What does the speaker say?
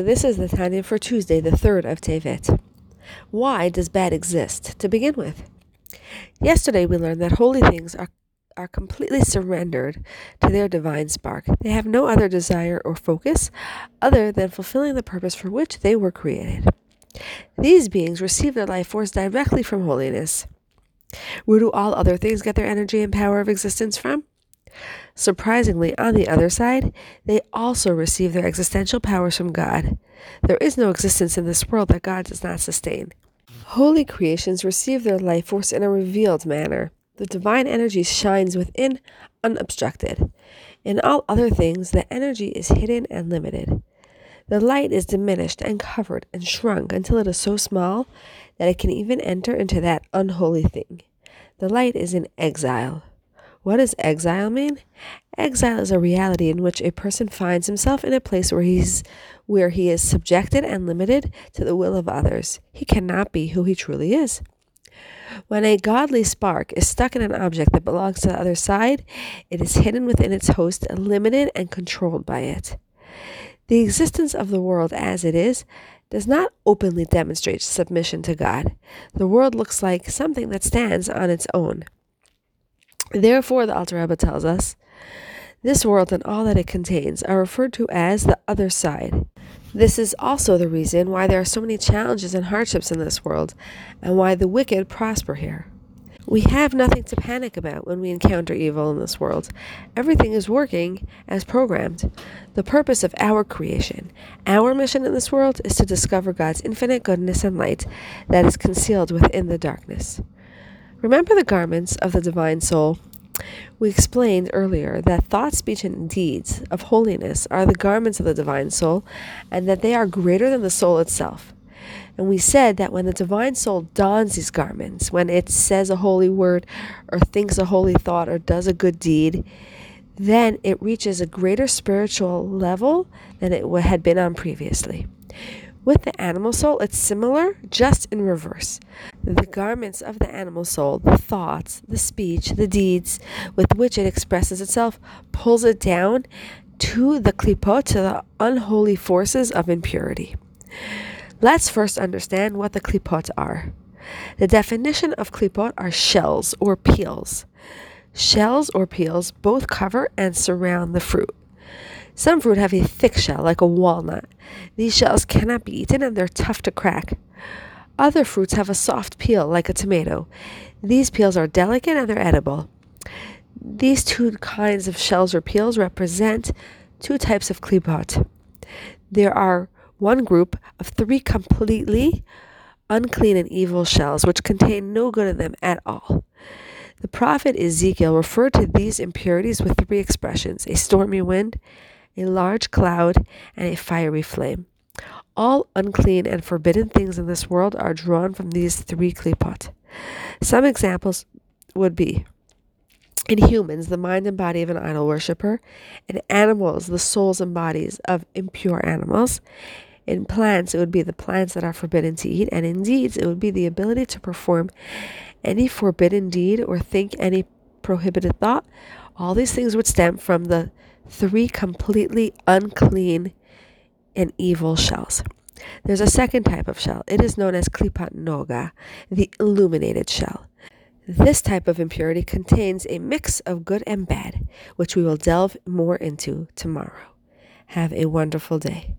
This is the Tanya for Tuesday, the 3rd of Tevet. Why does bad exist to begin with? Yesterday we learned that holy things are, are completely surrendered to their divine spark. They have no other desire or focus other than fulfilling the purpose for which they were created. These beings receive their life force directly from holiness. Where do all other things get their energy and power of existence from? Surprisingly, on the other side, they also receive their existential powers from God. There is no existence in this world that God does not sustain. Holy creations receive their life force in a revealed manner. The divine energy shines within unobstructed. In all other things, the energy is hidden and limited. The light is diminished and covered and shrunk until it is so small that it can even enter into that unholy thing. The light is in exile. What does exile mean? Exile is a reality in which a person finds himself in a place where he's where he is subjected and limited to the will of others. He cannot be who he truly is. When a godly spark is stuck in an object that belongs to the other side, it is hidden within its host, limited and controlled by it. The existence of the world as it is does not openly demonstrate submission to God. The world looks like something that stands on its own. Therefore, the Alter Rebbe tells us, this world and all that it contains are referred to as the other side. This is also the reason why there are so many challenges and hardships in this world, and why the wicked prosper here. We have nothing to panic about when we encounter evil in this world. Everything is working as programmed. The purpose of our creation, our mission in this world, is to discover God's infinite goodness and light that is concealed within the darkness. Remember the garments of the divine soul. We explained earlier that thought, speech, and deeds of holiness are the garments of the divine soul, and that they are greater than the soul itself. And we said that when the divine soul dons these garments, when it says a holy word, or thinks a holy thought, or does a good deed, then it reaches a greater spiritual level than it had been on previously. With the animal soul, it's similar, just in reverse. The garments of the animal soul, the thoughts, the speech, the deeds with which it expresses itself, pulls it down to the klipot, to the unholy forces of impurity. Let's first understand what the klipot are. The definition of klipot are shells or peels. Shells or peels both cover and surround the fruit. Some fruit have a thick shell, like a walnut. These shells cannot be eaten and they're tough to crack. Other fruits have a soft peel, like a tomato. These peels are delicate and they're edible. These two kinds of shells or peels represent two types of klipot. There are one group of three completely unclean and evil shells, which contain no good in them at all. The prophet Ezekiel referred to these impurities with three expressions a stormy wind, a large cloud, and a fiery flame. All unclean and forbidden things in this world are drawn from these three klipot. Some examples would be in humans, the mind and body of an idol worshiper, in animals, the souls and bodies of impure animals. In plants, it would be the plants that are forbidden to eat, and in deeds, it would be the ability to perform any forbidden deed or think any prohibited thought. All these things would stem from the three completely unclean and evil shells. There's a second type of shell. It is known as klipat noga, the illuminated shell. This type of impurity contains a mix of good and bad, which we will delve more into tomorrow. Have a wonderful day.